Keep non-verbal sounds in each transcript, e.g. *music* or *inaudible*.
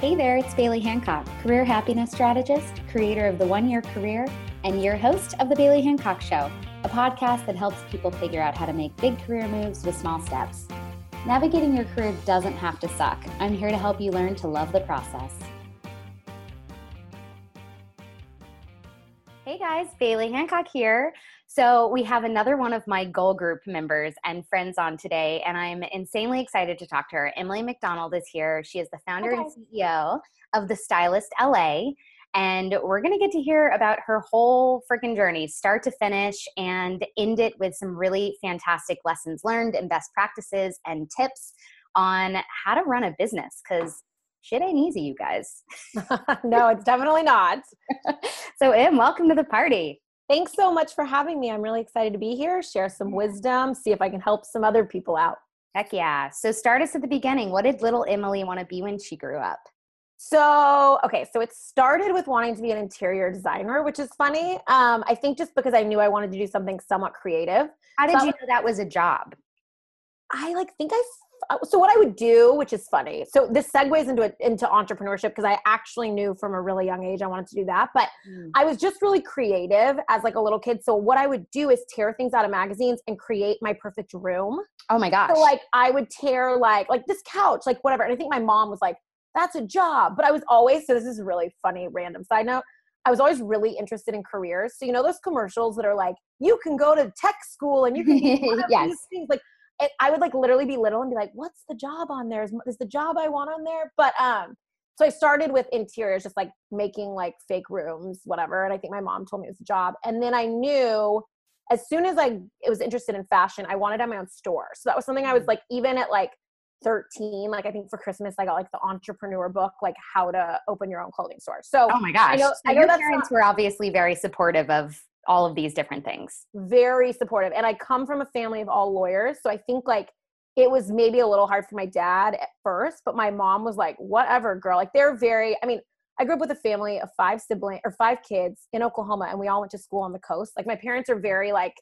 Hey there, it's Bailey Hancock, career happiness strategist, creator of the One Year Career, and your host of The Bailey Hancock Show, a podcast that helps people figure out how to make big career moves with small steps. Navigating your career doesn't have to suck. I'm here to help you learn to love the process. Hey guys, Bailey Hancock here. So, we have another one of my goal group members and friends on today, and I'm insanely excited to talk to her. Emily McDonald is here. She is the founder okay. and CEO of The Stylist LA, and we're going to get to hear about her whole freaking journey, start to finish, and end it with some really fantastic lessons learned and best practices and tips on how to run a business because shit ain't easy, you guys. *laughs* no, it's definitely not. *laughs* so, Em, welcome to the party. Thanks so much for having me. I'm really excited to be here, share some wisdom, see if I can help some other people out. Heck yeah. So start us at the beginning. What did little Emily want to be when she grew up? So, okay, so it started with wanting to be an interior designer, which is funny. Um, I think just because I knew I wanted to do something somewhat creative. How did you know that was a job? I like think I so what I would do, which is funny. So this segues into into entrepreneurship because I actually knew from a really young age I wanted to do that. But mm. I was just really creative as like a little kid. So what I would do is tear things out of magazines and create my perfect room. Oh my gosh. So like I would tear like like this couch, like whatever. And I think my mom was like, that's a job. But I was always, so this is really funny, random side note. I was always really interested in careers. So you know those commercials that are like, you can go to tech school and you can do *laughs* yes. things like it, I would like literally be little and be like, what's the job on there? Is, is the job I want on there? But um, so I started with interiors, just like making like fake rooms, whatever. And I think my mom told me it was a job. And then I knew as soon as I was interested in fashion, I wanted to have my own store. So that was something I was mm. like, even at like 13, like I think for Christmas, I got like the entrepreneur book, like how to open your own clothing store. So, oh my gosh, I know, so I know your parents not, were obviously very supportive of all of these different things. Very supportive. And I come from a family of all lawyers. So I think like it was maybe a little hard for my dad at first, but my mom was like, whatever, girl. Like they're very, I mean, I grew up with a family of five siblings or five kids in Oklahoma, and we all went to school on the coast. Like my parents are very like,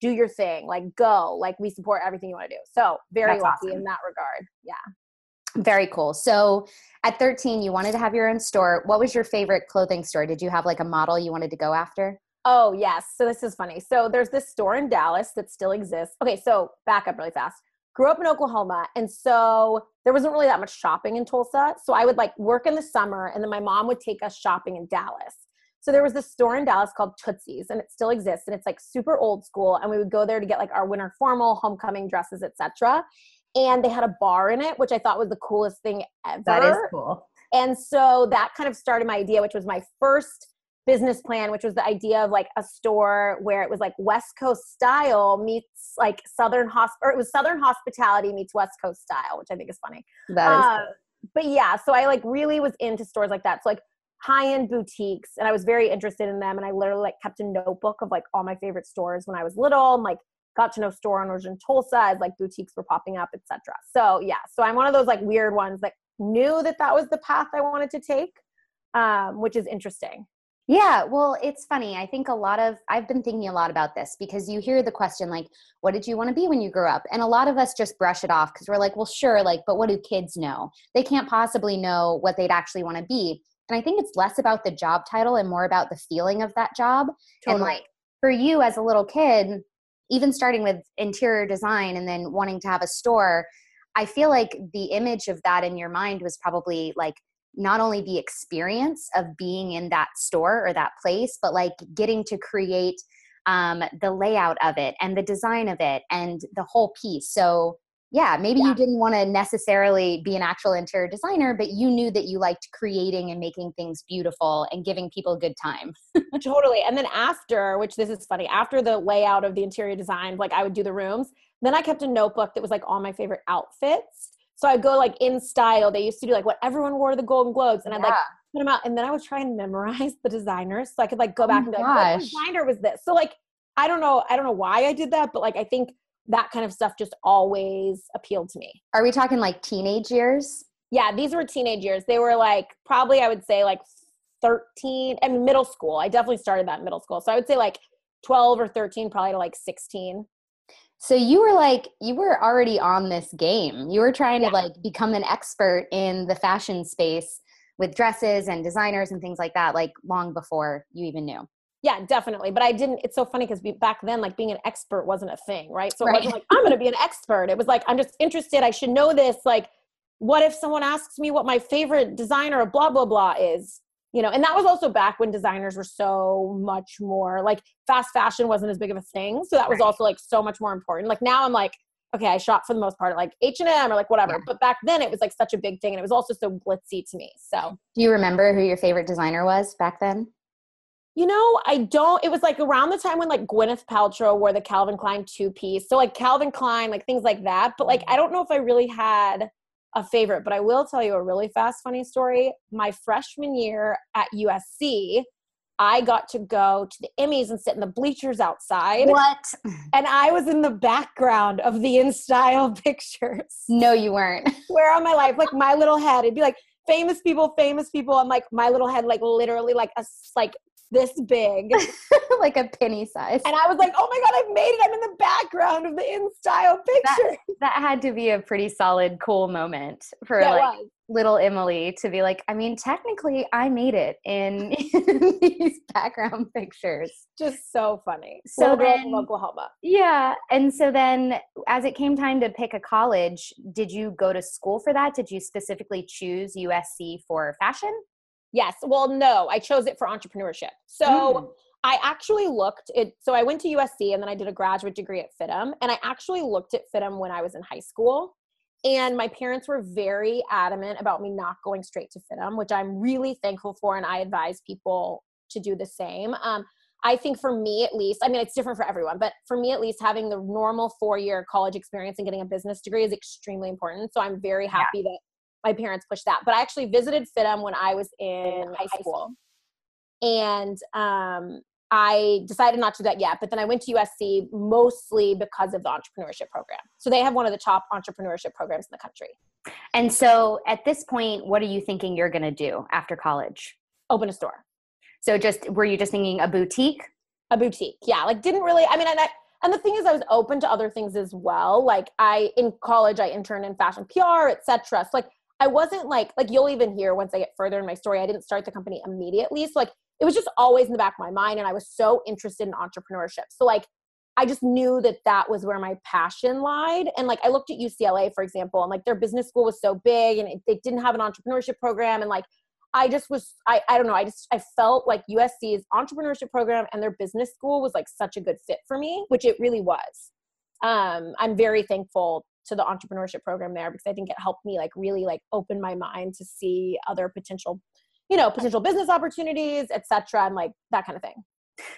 do your thing, like go, like we support everything you want to do. So very That's lucky awesome. in that regard. Yeah. Very cool. So at 13, you wanted to have your own store. What was your favorite clothing store? Did you have like a model you wanted to go after? Oh, yes. So this is funny. So there's this store in Dallas that still exists. Okay, so back up really fast. Grew up in Oklahoma, and so there wasn't really that much shopping in Tulsa. So I would like work in the summer, and then my mom would take us shopping in Dallas. So there was this store in Dallas called Tootsie's, and it still exists, and it's like super old school. And we would go there to get like our winter formal, homecoming dresses, etc. And they had a bar in it, which I thought was the coolest thing ever. That is cool. And so that kind of started my idea, which was my first business plan, which was the idea of like a store where it was like West Coast style meets like Southern hosp or it was Southern hospitality meets West Coast style, which I think is funny. That is. Uh, but yeah, so I like really was into stores like that. So like high end boutiques, and I was very interested in them. And I literally like kept a notebook of like all my favorite stores when I was little, and like got to know store owners in Tulsa as like boutiques were popping up, etc. So yeah, so I'm one of those like weird ones that knew that that was the path I wanted to take, um, which is interesting. Yeah, well, it's funny. I think a lot of, I've been thinking a lot about this because you hear the question, like, what did you want to be when you grew up? And a lot of us just brush it off because we're like, well, sure, like, but what do kids know? They can't possibly know what they'd actually want to be. And I think it's less about the job title and more about the feeling of that job. Totally. And like, for you as a little kid, even starting with interior design and then wanting to have a store, I feel like the image of that in your mind was probably like, not only the experience of being in that store or that place, but like getting to create um, the layout of it and the design of it and the whole piece. So, yeah, maybe yeah. you didn't want to necessarily be an actual interior designer, but you knew that you liked creating and making things beautiful and giving people a good time. *laughs* totally. And then after, which this is funny, after the layout of the interior design, like I would do the rooms, then I kept a notebook that was like all my favorite outfits so I'd go like in style. They used to do like what everyone wore to the Golden Globes, and I'd like put them out, and then I would try and memorize the designers so I could like go oh back and be like, what designer was this? So like I don't know, I don't know why I did that, but like I think that kind of stuff just always appealed to me. Are we talking like teenage years? Yeah, these were teenage years. They were like probably I would say like 13 and middle school. I definitely started that in middle school. So I would say like 12 or 13 probably to like 16. So you were like you were already on this game. You were trying yeah. to like become an expert in the fashion space with dresses and designers and things like that, like long before you even knew. Yeah, definitely. But I didn't, it's so funny because back then, like being an expert wasn't a thing, right? So it right. wasn't like, I'm going to be an expert. It was like, I'm just interested. I should know this. Like, what if someone asks me what my favorite designer of blah, blah, blah is? You know, and that was also back when designers were so much more like fast fashion wasn't as big of a thing. So that was right. also like so much more important. Like now I'm like, okay, I shop for the most part at like H and M or like whatever. Yeah. But back then it was like such a big thing, and it was also so glitzy to me. So, do you remember who your favorite designer was back then? You know, I don't. It was like around the time when like Gwyneth Paltrow wore the Calvin Klein two piece. So like Calvin Klein, like things like that. But like mm. I don't know if I really had a favorite. But I will tell you a really fast, funny story. My freshman year at USC, I got to go to the Emmys and sit in the bleachers outside. What? And I was in the background of the in style *laughs* pictures. No, you weren't. Where on my life, like my little head, it'd be like famous people, famous people. I'm like my little head, like literally like a like this big, *laughs* like a penny size. And I was like, oh my God, I've made it. I'm in the background of the in style picture. That, *laughs* that, had to be a pretty solid, cool moment for like little Emily to be like, I mean, technically, I made it in, *laughs* in these background pictures. Just so funny. So then, from Oklahoma. Yeah. And so then, as it came time to pick a college, did you go to school for that? Did you specifically choose USC for fashion? Yes. Well, no, I chose it for entrepreneurship. So mm. I actually looked it. So I went to USC and then I did a graduate degree at FIDM. And I actually looked at FIDM when I was in high school. And my parents were very adamant about me not going straight to FIDM, which I'm really thankful for. And I advise people to do the same. Um, I think for me at least, I mean, it's different for everyone, but for me at least, having the normal four year college experience and getting a business degree is extremely important. So I'm very happy yeah. that my parents pushed that. But I actually visited FIDM when I was in high school. And um, I decided not to do that yet, but then I went to USC mostly because of the entrepreneurship program. So they have one of the top entrepreneurship programs in the country. And so at this point, what are you thinking you're going to do after college? Open a store. So just were you just thinking a boutique? A boutique. Yeah, like didn't really I mean and I, and the thing is I was open to other things as well. Like I in college I interned in fashion PR, etc. So like I wasn't like like you'll even hear once I get further in my story. I didn't start the company immediately, so like it was just always in the back of my mind, and I was so interested in entrepreneurship. So like I just knew that that was where my passion lied. And like I looked at UCLA, for example, and like their business school was so big, and they didn't have an entrepreneurship program, and like I just was I I don't know I just I felt like USC's entrepreneurship program and their business school was like such a good fit for me, which it really was. Um, I'm very thankful to the entrepreneurship program there because I think it helped me like really like open my mind to see other potential, you know, potential business opportunities, etc., and like that kind of thing.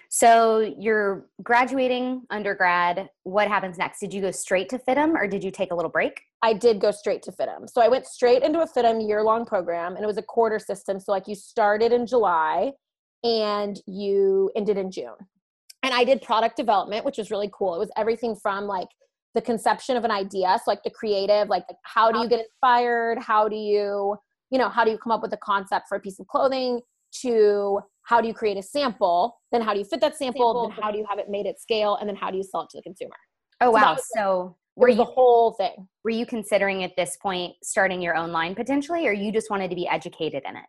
So you're graduating undergrad. What happens next? Did you go straight to FIDM or did you take a little break? I did go straight to FIDM. So I went straight into a FIDM year long program and it was a quarter system. So like you started in July and you ended in June. And I did product development, which was really cool. It was everything from like the conception of an idea so like the creative like how do you get inspired how do you you know how do you come up with a concept for a piece of clothing to how do you create a sample then how do you fit that sample, sample. then how do you have it made at scale and then how do you sell it to the consumer oh wow so were you the whole thing were you considering at this point starting your own line potentially or you just wanted to be educated in it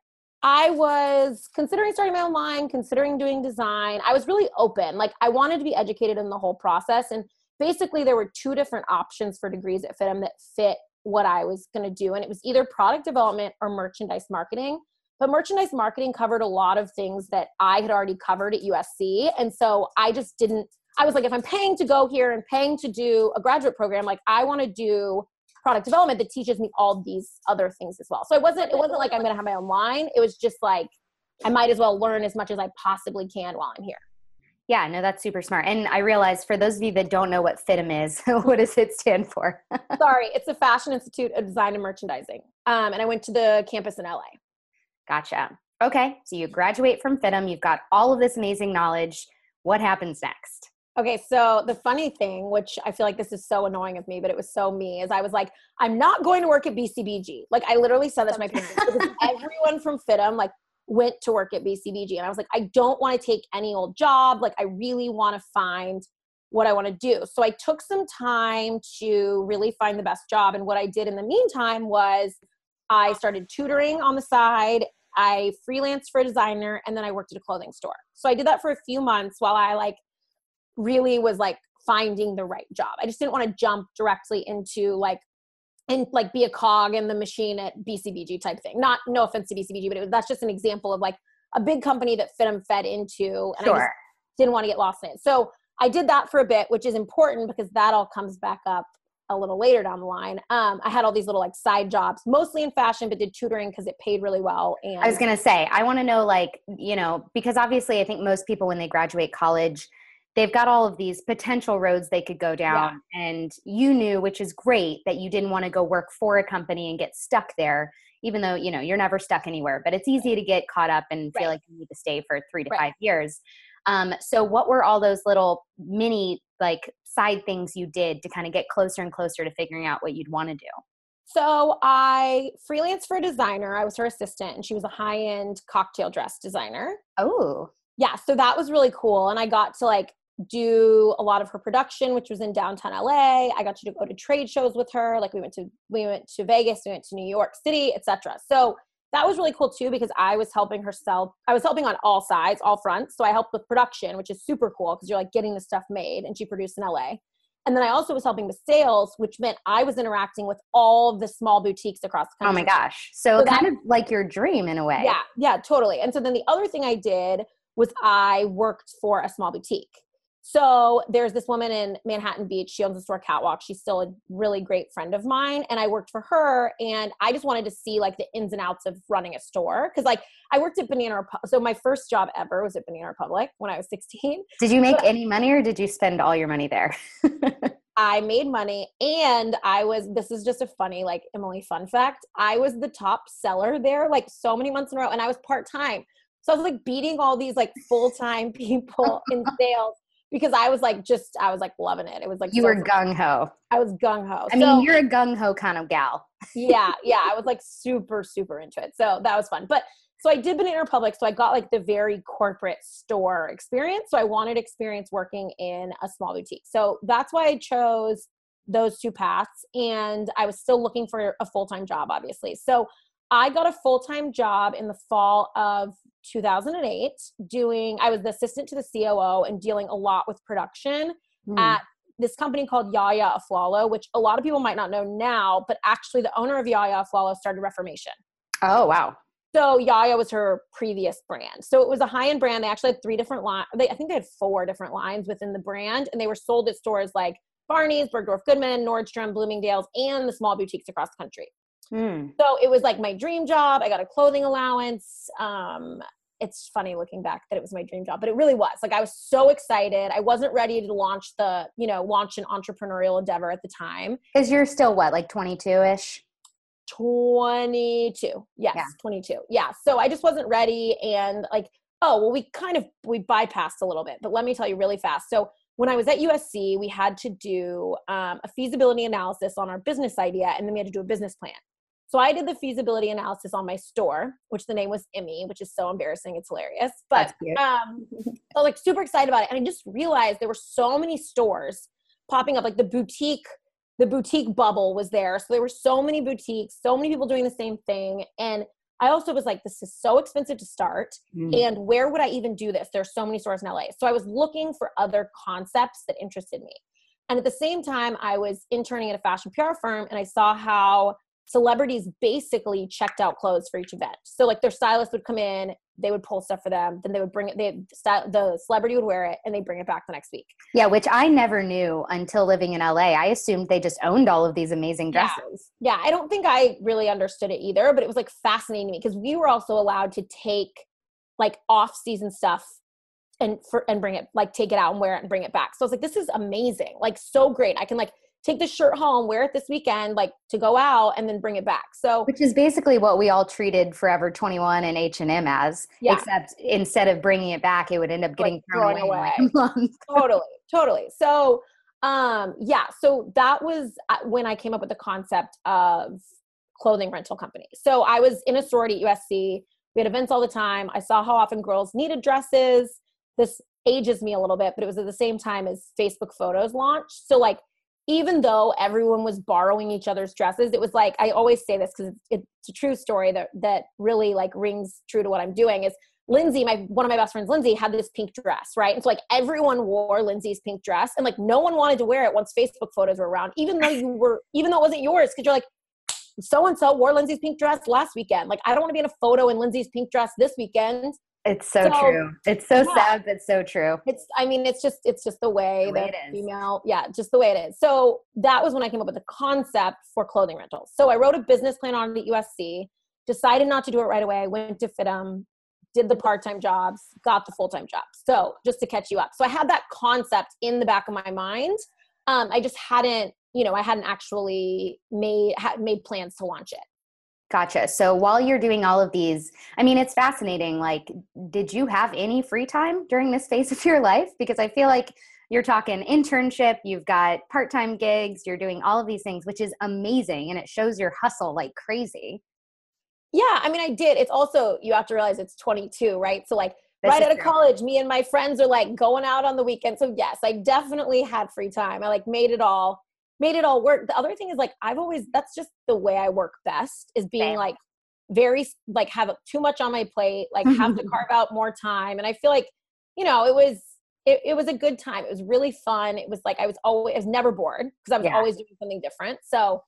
I was considering starting my own line, considering doing design. I was really open. Like I wanted to be educated in the whole process. And basically there were two different options for degrees at FIDM that fit what I was going to do. And it was either product development or merchandise marketing. But merchandise marketing covered a lot of things that I had already covered at USC. And so I just didn't, I was like, if I'm paying to go here and paying to do a graduate program, like I want to do product development that teaches me all these other things as well. So it wasn't, it wasn't like I'm going to have my own line. It was just like, I might as well learn as much as I possibly can while I'm here. Yeah, no, that's super smart. And I realize for those of you that don't know what FIDM is, *laughs* what does it stand for? *laughs* Sorry, it's the Fashion Institute of Design and Merchandising. Um, and I went to the campus in LA. Gotcha. Okay, so you graduate from FIDM, you've got all of this amazing knowledge. What happens next? Okay, so the funny thing, which I feel like this is so annoying of me, but it was so me, is I was like, I'm not going to work at BCBG. Like I literally said that to my parents. everyone from FIDM, like went to work at BCBG. And I was like, I don't want to take any old job. Like, I really want to find what I want to do. So I took some time to really find the best job. And what I did in the meantime was I started tutoring on the side. I freelanced for a designer and then I worked at a clothing store. So I did that for a few months while I like really was like finding the right job. I just didn't want to jump directly into like and like be a cog in the machine at BCBG type thing. Not no offense to BCBG, but was, that's just an example of like a big company that fit and fed into and sure. I didn't want to get lost in it. So I did that for a bit, which is important because that all comes back up a little later down the line. Um, I had all these little like side jobs, mostly in fashion, but did tutoring because it paid really well. And I was gonna say, I want to know like you know because obviously I think most people when they graduate college they've got all of these potential roads they could go down yeah. and you knew which is great that you didn't want to go work for a company and get stuck there even though you know you're never stuck anywhere but it's easy to get caught up and feel like you need to stay for three to right. five years um, so what were all those little mini like side things you did to kind of get closer and closer to figuring out what you'd want to do so I freelanced for a designer. I was her assistant, and she was a high-end cocktail dress designer. Oh, yeah. So that was really cool, and I got to like do a lot of her production which was in downtown LA. I got you to go to trade shows with her. Like we went to we went to Vegas, we went to New York City, etc. So that was really cool too because I was helping her sell I was helping on all sides, all fronts. So I helped with production, which is super cool because you're like getting the stuff made and she produced in LA. And then I also was helping with sales, which meant I was interacting with all the small boutiques across the country. Oh my gosh. So, so kind that, of like your dream in a way. Yeah, yeah, totally. And so then the other thing I did was I worked for a small boutique. So there's this woman in Manhattan Beach. She owns the store Catwalk. She's still a really great friend of mine. And I worked for her. And I just wanted to see like the ins and outs of running a store. Cause like I worked at Banana Republic. So my first job ever was at Banana Republic when I was 16. Did you make but any money or did you spend all your money there? *laughs* I made money and I was, this is just a funny, like Emily fun fact. I was the top seller there like so many months in a row and I was part time. So I was like beating all these like full time *laughs* people in sales because I was like just I was like loving it. It was like you so were gung ho. I was gung ho. I so, mean, you're a gung ho kind of gal. yeah, *laughs* yeah. I was like super super into it. So that was fun. But so I did Banana Republic. So I got like the very corporate store experience. So I wanted experience working in a small boutique. So that's why I chose those two paths. And I was still looking for a full time job, obviously. So I got a full time job in the fall of 2008 doing i was the assistant to the coo and dealing a lot with production mm. at this company called yaya aflalo which a lot of people might not know now but actually the owner of yaya aflalo started reformation. Oh wow. So yaya was her previous brand. So it was a high-end brand. They actually had three different lines i think they had four different lines within the brand and they were sold at stores like barney's bergdorf goodman nordstrom bloomingdale's and the small boutiques across the country Hmm. So it was like my dream job. I got a clothing allowance. Um, it's funny looking back that it was my dream job, but it really was. Like I was so excited. I wasn't ready to launch the, you know, launch an entrepreneurial endeavor at the time. Because you're still what, like 22 ish? 22. Yes, yeah. 22. Yeah. So I just wasn't ready. And like, oh, well, we kind of we bypassed a little bit, but let me tell you really fast. So when I was at USC, we had to do um, a feasibility analysis on our business idea, and then we had to do a business plan. So I did the feasibility analysis on my store, which the name was Emmy, which is so embarrassing. It's hilarious. But um, I was like super excited about it. And I just realized there were so many stores popping up, like the boutique, the boutique bubble was there. So there were so many boutiques, so many people doing the same thing. And I also was like, this is so expensive to start. Mm. And where would I even do this? There's so many stores in LA. So I was looking for other concepts that interested me. And at the same time, I was interning at a fashion PR firm and I saw how celebrities basically checked out clothes for each event. So like their stylist would come in, they would pull stuff for them, then they would bring it. They the celebrity would wear it, and they bring it back the next week. Yeah, which I never knew until living in LA. I assumed they just owned all of these amazing dresses. Yeah, yeah I don't think I really understood it either, but it was like fascinating to me because we were also allowed to take like off season stuff and for and bring it like take it out and wear it and bring it back. So I was like, this is amazing, like so great. I can like take the shirt home, wear it this weekend, like to go out and then bring it back. So which is basically what we all treated Forever 21 and H&M as, yeah. except instead of bringing it back, it would end up getting like thrown away. away. *laughs* totally, totally. So um yeah, so that was uh, when I came up with the concept of clothing rental company. So I was in a sorority at USC. We had events all the time. I saw how often girls needed dresses. This ages me a little bit, but it was at the same time as Facebook photos launched. So like even though everyone was borrowing each other's dresses, it was like I always say this because it's, a true story that that really like rings true to what I'm doing. Is Lindsay, my one of my best friends, Lindsay, had this pink dress, right? And so like everyone wore Lindsay's pink dress, and like no one wanted to wear it once Facebook photos were around, even though you were, even though it wasn't yours, because you're like, so and so wore Lindsay's pink dress last weekend. Like I don't want to be in a photo in Lindsay's pink dress this weekend. It's so, so true. It's so yeah. sad, but so true. It's, I mean, it's just, it's just the way, the way that female, yeah, just the way it is. So that was when I came up with the concept for clothing rentals. So I wrote a business plan on the USC, decided not to do it right away. Went to FIDM, did the part-time jobs, got the full-time job. So just to catch you up. So I had that concept in the back of my mind. Um, I just hadn't, you know, I hadn't actually made, had made plans to launch it. Gotcha. So while you're doing all of these, I mean, it's fascinating. Like, did you have any free time during this *laughs* phase of your life? Because I feel like you're talking internship, you've got part time gigs, you're doing all of these things, which is amazing. And it shows your hustle like crazy. Yeah. I mean, I did. It's also, you have to realize it's 22, right? So, like, this right out of college, me and my friends are like going out on the weekend. So, yes, I definitely had free time. I like made it all made it all work. The other thing is like I've always that's just the way I work best is being Same. like very like have too much on my plate, like have to *laughs* carve out more time. And I feel like, you know, it was it, it was a good time. It was really fun. It was like I was always I was never bored because I was yeah. always doing something different. So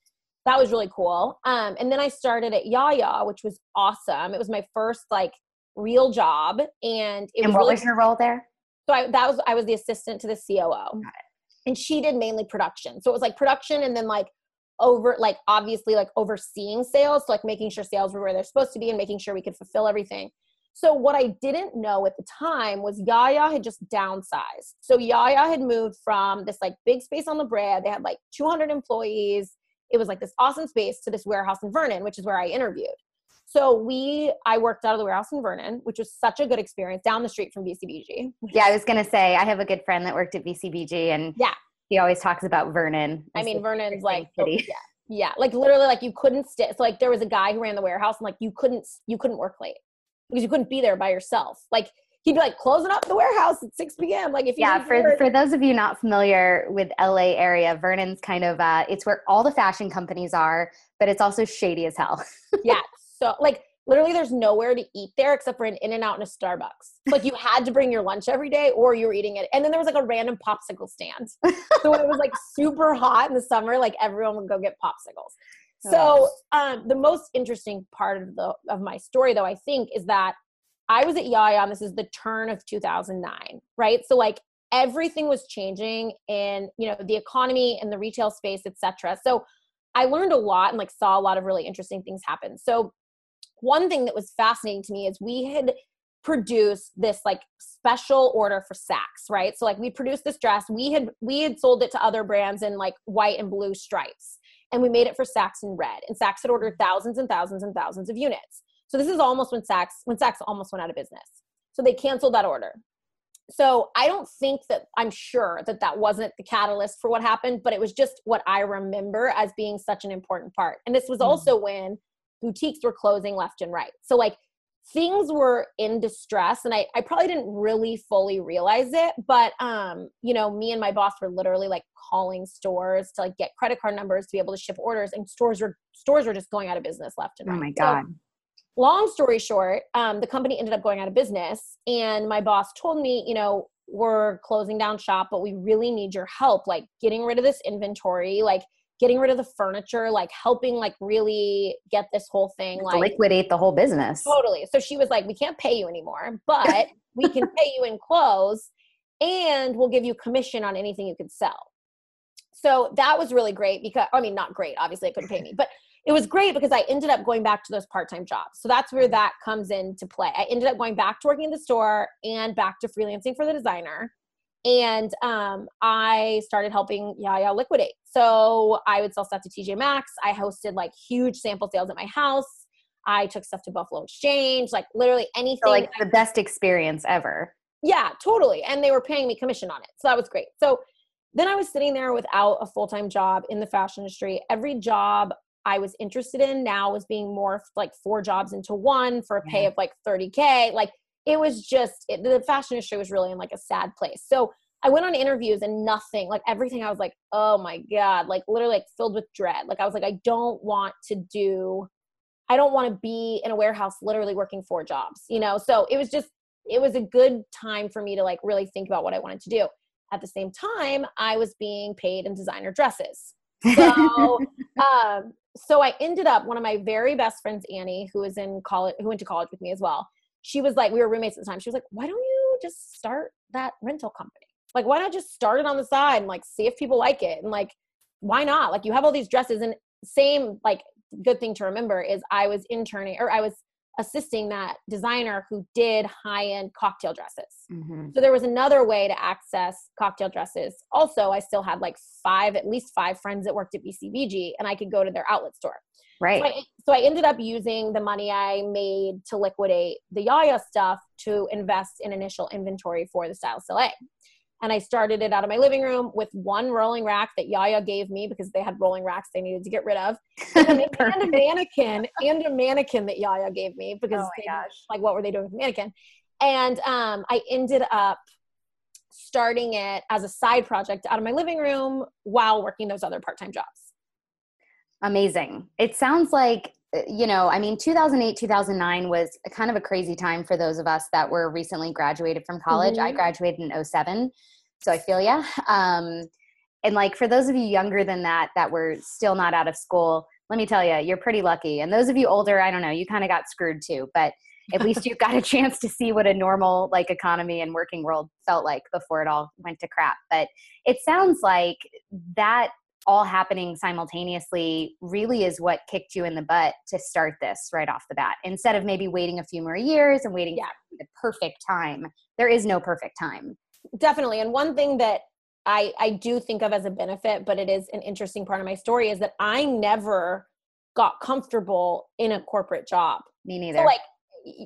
that was really cool. Um, and then I started at Yaya, which was awesome. It was my first like real job, and it and was what really, was your role there? So I, that was I was the assistant to the COO and she did mainly production. So it was like production and then like over like obviously like overseeing sales so like making sure sales were where they're supposed to be and making sure we could fulfill everything. So what i didn't know at the time was yaya had just downsized. So yaya had moved from this like big space on the brand they had like 200 employees. It was like this awesome space to this warehouse in vernon which is where i interviewed so we, I worked out of the warehouse in Vernon, which was such a good experience down the street from BCBG. Yeah, I was gonna say I have a good friend that worked at BCBG, and yeah, he always talks about Vernon. I mean, Vernon's like city. yeah, yeah, like literally, like you couldn't stay. So like there was a guy who ran the warehouse, and like you couldn't, you couldn't work late because you couldn't be there by yourself. Like he'd be like closing up the warehouse at 6 p.m. Like if yeah, for for those of you not familiar with LA area, Vernon's kind of uh, it's where all the fashion companies are, but it's also shady as hell. yeah, *laughs* so like literally there's nowhere to eat there except for an in and out and a starbucks. *laughs* Like you had to bring your lunch every day or you were eating it. And then there was like a random popsicle stand. *laughs* So when it was like super hot in the summer like everyone would go get popsicles. So um, the most interesting part of the of my story though i think is that i was at yaya and this is the turn of 2009 right? So like everything was changing in you know the economy and the retail space etc so i learned a lot and like saw a lot of really interesting things happen. So one thing that was fascinating to me is we had produced this like special order for Saks, right? So like we produced this dress, we had we had sold it to other brands in like white and blue stripes, and we made it for Saks in red. And Saks had ordered thousands and thousands and thousands of units. So this is almost when Saks when Saks almost went out of business. So they canceled that order. So I don't think that I'm sure that that wasn't the catalyst for what happened, but it was just what I remember as being such an important part. And this was mm-hmm. also when boutiques were closing left and right. So like things were in distress and I, I probably didn't really fully realize it but um you know me and my boss were literally like calling stores to like get credit card numbers to be able to ship orders and stores were stores were just going out of business left and oh right oh my god so, long story short um the company ended up going out of business and my boss told me you know we're closing down shop but we really need your help like getting rid of this inventory like getting rid of the furniture, like helping like really get this whole thing like liquidate the whole business. Totally. So she was like, we can't pay you anymore, but *laughs* we can pay you in clothes and we'll give you commission on anything you could sell. So that was really great because I mean not great, obviously it couldn't pay me, but it was great because I ended up going back to those part-time jobs. So that's where that comes into play. I ended up going back to working in the store and back to freelancing for the designer and um, I started helping Yaya liquidate. So I would sell stuff to TJ Maxx. I hosted like huge sample sales at my house. I took stuff to Buffalo Exchange, like literally anything. So like the best experience ever. Yeah, totally. And they were paying me commission on it. So that was great. So then I was sitting there without a full time job in the fashion industry. Every job I was interested in now was being morphed like four jobs into one for a pay yeah. of like 30K. Like it was just it, the fashion industry was really in like a sad place so I went on interviews and nothing, like everything I was like, oh my God, like literally like filled with dread. Like I was like, I don't want to do, I don't want to be in a warehouse literally working four jobs, you know? So it was just, it was a good time for me to like really think about what I wanted to do. At the same time, I was being paid in designer dresses. So, *laughs* um, so I ended up one of my very best friends, Annie, who was in college, who went to college with me as well. She was like, we were roommates at the time. She was like, why don't you just start that rental company? Like, why not just start it on the side and like see if people like it? And like, why not? Like, you have all these dresses and same like good thing to remember is I was interning or I was assisting that designer who did high end cocktail dresses. Mm-hmm. So there was another way to access cocktail dresses. Also, I still had like five, at least five friends that worked at BCBG, and I could go to their outlet store. Right. So I, so I ended up using the money I made to liquidate the Yaya stuff to invest in initial inventory for the Stylist LA and I started it out of my living room with one rolling rack that Yaya gave me because they had rolling racks they needed to get rid of, and, *laughs* and a mannequin and a mannequin that Yaya gave me because oh they, like what were they doing with the mannequin? And um, I ended up starting it as a side project out of my living room while working those other part-time jobs. Amazing. It sounds like uh, you know, I mean, 2008, 2009 was kind of a crazy time for those of us that were recently graduated from college. Mm-hmm. I graduated in 07, so I feel ya. Um, and like for those of you younger than that, that were still not out of school, let me tell you, you're pretty lucky. And those of you older, I don't know, you kind of got screwed too, but at least you've got a *laughs* chance to see what a normal like economy and working world felt like before it all went to crap. But it sounds like that all happening simultaneously really is what kicked you in the butt to start this right off the bat. Instead of maybe waiting a few more years and waiting yeah. for the perfect time there is no perfect time. Definitely. And one thing that i i do think of as a benefit but it is an interesting part of my story is that i never got comfortable in a corporate job. Me neither. so like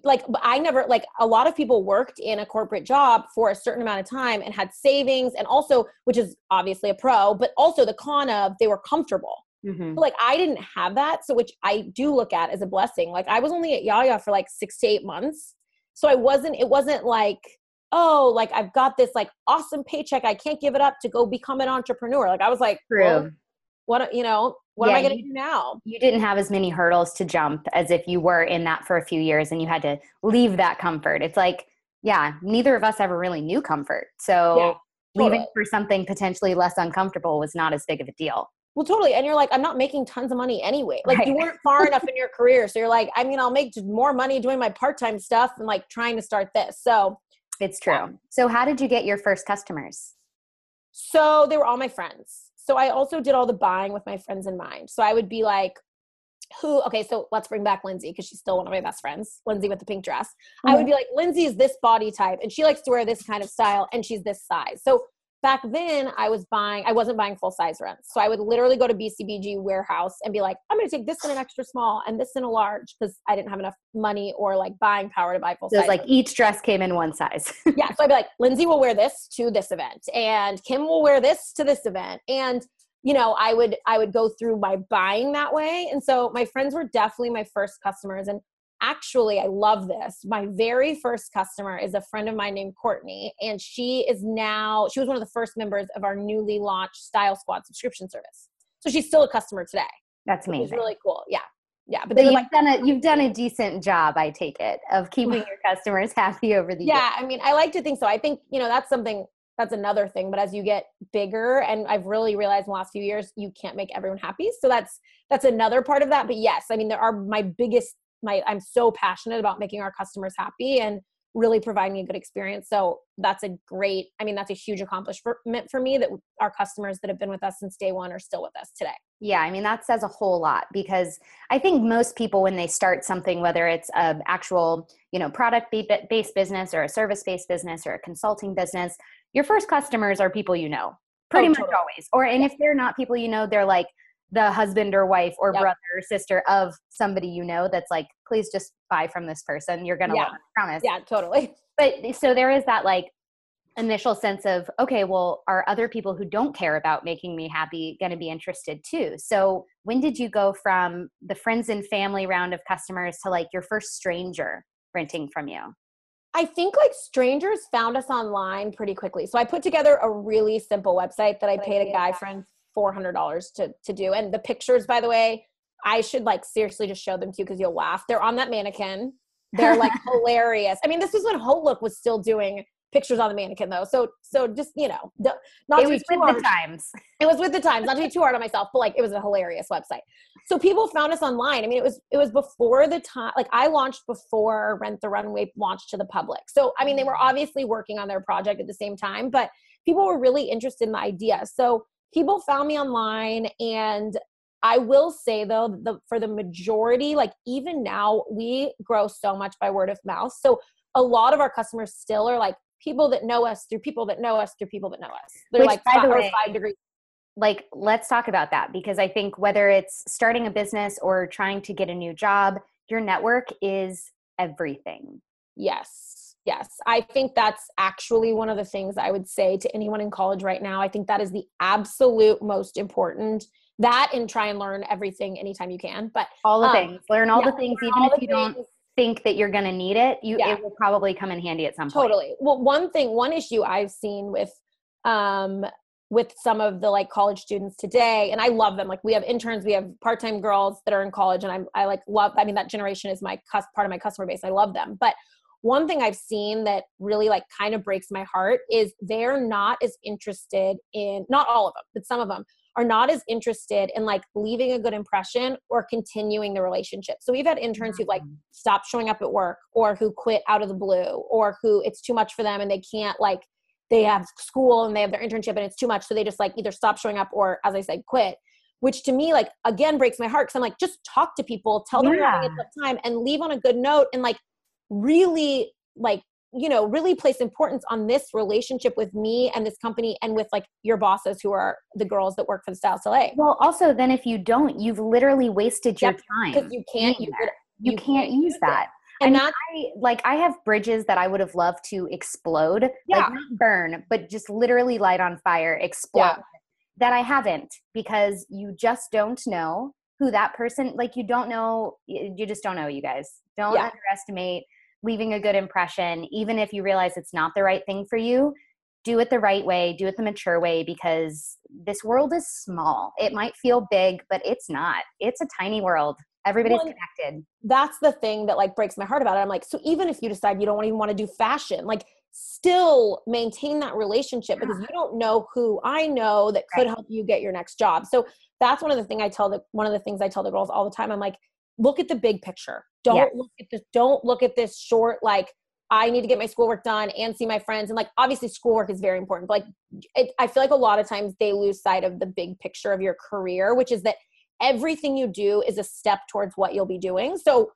like I never like a lot of people worked in a corporate job for a certain amount of time and had savings and also which is obviously a pro but also the con of they were comfortable mm-hmm. like I didn't have that so which I do look at as a blessing like I was only at Yaya for like 6 to 8 months so I wasn't it wasn't like oh like I've got this like awesome paycheck I can't give it up to go become an entrepreneur like I was like True. Well, what you know what yeah, am I going to do now? You didn't have as many hurdles to jump as if you were in that for a few years and you had to leave that comfort. It's like, yeah, neither of us ever really knew comfort. So yeah, totally. leaving for something potentially less uncomfortable was not as big of a deal. Well, totally. And you're like, I'm not making tons of money anyway. Like right. you weren't far enough in your career. So you're like, I mean, I'll make more money doing my part-time stuff and like trying to start this. So it's true. Yeah. So how did you get your first customers? So they were all my friends so I also did all the buying with my friends in mind. So I would be like, who okay so let's bring back lindsay because she's still one of my best friends lindsay with the pink dress mm-hmm. i would mm-hmm. be like lindsay is this body type and she likes to wear this kind of style and she's this size so back then I was buying, I wasn't buying full size rents. So I would literally go to BCBG warehouse and be like, I'm going to take this in an extra small and this in a large because I didn't have enough money or like buying power to buy full size. so size. like each dress came in one size. *laughs* yeah. So I'd be like, Lindsay will wear this to this event and Kim will wear this to this event. And you know i would i would go through my buying that way and so my friends were definitely my first customers and actually, I love this. My very first customer is a friend of mine named Courtney, and she is now, she was one of the first members of our newly launched Style Squad subscription service. So she's still a customer today. That's amazing. It's really cool. Yeah. Yeah. But so you've like, done a you've done a decent job, I take it, of keeping *laughs* your customers happy over the yeah, years. Yeah, I mean, I like to think so. I think, you know, that's something that's another thing. But as you get bigger, and I've really realized in the last few years, you can't make everyone happy. So that's that's another part of that. But yes, I mean, there are my biggest my i'm so passionate about making our customers happy and really providing a good experience. So that's a great i mean that's a huge accomplishment for me that our customers that have been with us since day one are still with us today. Yeah i mean that says a whole lot because i think most people when they start something whether it's an actual you know product based business or a service based business or a consulting business your first customers are people you know pretty oh, much totally. always. Or and if they're not people you know they're like the husband or wife or yep. brother or sister of somebody you know that's like please just buy from this person you're gonna yeah. love it, promise yeah totally *laughs* but so there is that like initial sense of okay well are other people who don't care about making me happy going to be interested too so when did you go from the friends and family round of customers to like your first stranger renting from you I think like strangers found us online pretty quickly. So I put together a really simple website that I paid a guy friend four hundred dollars to to do. And the pictures, by the way, I should like seriously just show them to you because you'll laugh. They're on that mannequin. They're like *laughs* hilarious. I mean, this was when HauteLook was still doing pictures on the mannequin though. So so just you know, not it was with hard. the times. It was with the times. Not to be too hard on myself, but like it was a hilarious website. So people found us online. I mean, it was it was before the time. Like I launched before Rent the Runway launched to the public. So I mean, they were obviously working on their project at the same time, but people were really interested in the idea. So people found me online and I will say though, the for the majority, like even now, we grow so much by word of mouth. So a lot of our customers still are like people that know us through people that know us through people that know us. They're Which, like five, the way, five degrees. Like, let's talk about that because I think whether it's starting a business or trying to get a new job, your network is everything. Yes. Yes. I think that's actually one of the things I would say to anyone in college right now. I think that is the absolute most important that and try and learn everything anytime you can. But all the um, things, learn all yeah, the things, even if you things. don't think that you're going to need it, you yeah. it will probably come in handy at some point. Totally. Well, one thing, one issue I've seen with um with some of the like college students today and i love them like we have interns we have part-time girls that are in college and i'm i like love i mean that generation is my cus- part of my customer base i love them but one thing i've seen that really like kind of breaks my heart is they're not as interested in not all of them but some of them are not as interested in like leaving a good impression or continuing the relationship. So we've had interns who like mm-hmm. stopped showing up at work or who quit out of the blue or who it's too much for them and they can't like they have school and they have their internship and it's too much so they just like either stop showing up or as I said quit. Which to me like again breaks my heart because I'm like just talk to people, tell them yeah. you're having a tough time and leave on a good note and like really like you know really place importance on this relationship with me and this company and with like your bosses who are the girls that work for the Stylist LA. Well, also then if you don't, you've literally wasted your time because you can't use it. You, you can't, can't, use that. It. And I, I like I have bridges that I would have loved to explode, yeah. like not burn, but just literally light on fire, explode. Yeah. That I haven't because you just don't know who that person like you don't know you just don't know you guys. Don't yeah. underestimate leaving a good impression, even if you realize it's not the right thing for you, do it the right way, do it the mature way because this world is small. It might feel big, but it's not. It's a tiny world. Everybody's well, connected. That's the thing that like breaks my heart about it. I'm like, so even if you decide you don't even want to do fashion, like still maintain that relationship yeah. because you don't know who I know that could right. help you get your next job. So that's one of the thing I tell the one of the things I tell the girls all the time. I'm like, look at the big picture. Don't yes. look at this. Don't look at this short like I need to get my schoolwork done and see my friends. And like obviously schoolwork is very important. But like it, I feel like a lot of times they lose sight of the big picture of your career, which is that everything you do is a step towards what you'll be doing. So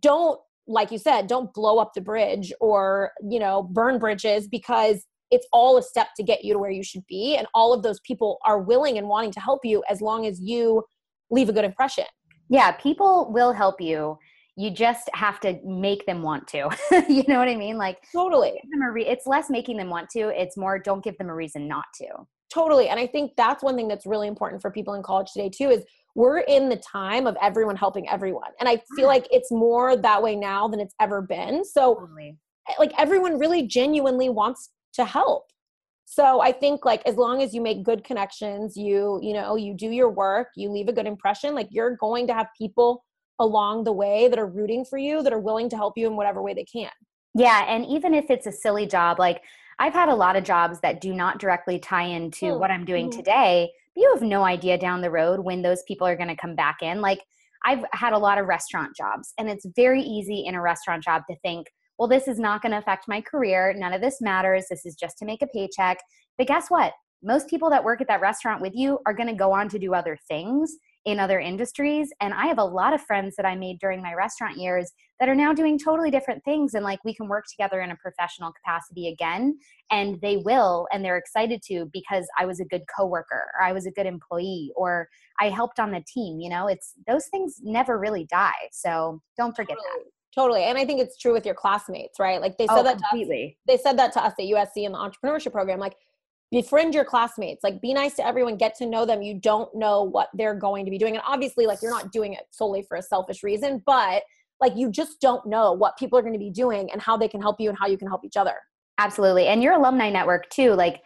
don't like you said, don't blow up the bridge or, you know, burn bridges because it's all a step to get you to where you should be and all of those people are willing and wanting to help you as long as you leave a good impression. Yeah, people will help you. You just have to make them want to. *laughs* you know what I mean? Like totally. Re- it's less making them want to. It's more don't give them a reason not to. Totally. And I think that's one thing that's really important for people in college today too is we're in the time of everyone helping everyone. And I feel like it's more that way now than it's ever been. So totally. Eh, like everyone really genuinely wants to help so i think like as long as you make good connections you you know you do your work you leave a good impression like you're going to have people along the way that are rooting for you that are willing to help you in whatever way they can yeah and even if it's a silly job like i've had a lot of jobs that do not directly tie into mm. what i'm doing mm. today but you have no idea down the road when those people are going to come back in like i've had a lot of restaurant jobs and it's very easy in a restaurant job to think well, this is not going to affect my career. None of this matters. This is just to make a paycheck. But guess what? Most people that work at that restaurant with you are going to go on to do other things in other industries. And I have a lot of friends that I made during my restaurant years that are now doing totally different things. And like we can work together in a professional capacity again. And they will, and they're excited to because I was a good coworker or I was a good employee or I helped on the team. You know, it's those things never really die. So don't forget that. Totally. And I think it's true with your classmates, right? Like they said oh, that completely. Us, they said that to us at USC in the entrepreneurship program. Like befriend your classmates, like be nice to everyone, get to know them. You don't know what they're going to be doing. And obviously, like you're not doing it solely for a selfish reason, but like you just don't know what people are going to be doing and how they can help you and how you can help each other absolutely and your alumni network too like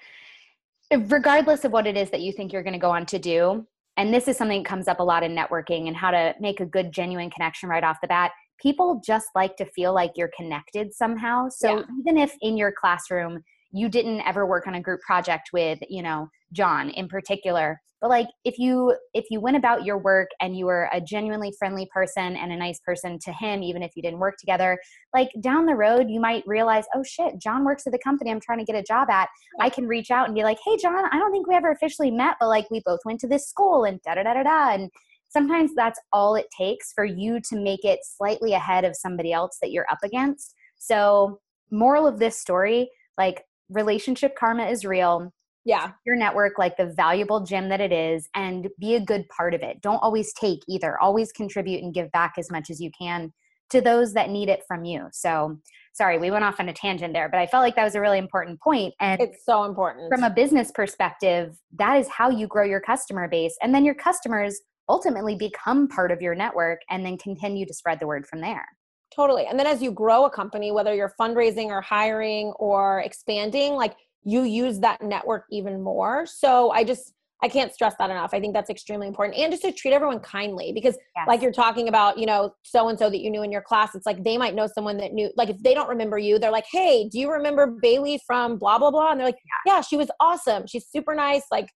regardless of what it is that you think you're going to go on to do and this is something that comes up a lot in networking and how to make a good genuine connection right off the bat people just like to feel like you're connected somehow. So yeah. even if in your classroom you didn't ever work on a group project with you know john in particular but like if you if you went about your work and you were a genuinely friendly person and a nice person to him even if you didn't work together like down the road you might realize oh shit john works at the company i'm trying to get a job at. I can reach out and be like hey john i don't think we ever officially met but like we both went to this school and da da da da da and sometimes that's all it takes for you to make it slightly ahead of somebody else that you're up against. So moral of this story like relationship karma is real. Yeah. Your network like the valuable gem that it is and be a good part of it. Don't always take either. Always contribute and give back as much as you can to those that need it from you. So sorry we went off on a tangent there but i felt like that was a really important point. point and it's so important. from a business perspective that is how you grow your customer base and then your customers ultimately become part of your network and then continue to spread the word from there totally and then as you grow a company whether you're fundraising or hiring or expanding like you use that network even more. So I just I can't stress that enough. I think that's extremely important. And just to treat everyone kindly because yes. like you're talking about, you know, so and so that you knew in your class, it's like they might know someone that knew like if they don't remember you, they're like, "Hey, do you remember Bailey from blah blah blah?" And they're like, "Yeah, she was awesome. She's super nice, like